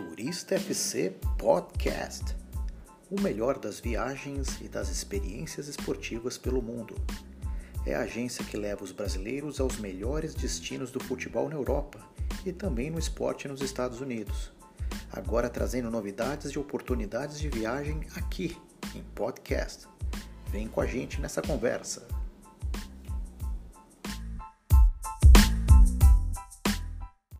Turista FC Podcast o melhor das viagens e das experiências esportivas pelo mundo. É a agência que leva os brasileiros aos melhores destinos do futebol na Europa e também no esporte nos Estados Unidos. Agora trazendo novidades e oportunidades de viagem aqui em podcast. Vem com a gente nessa conversa.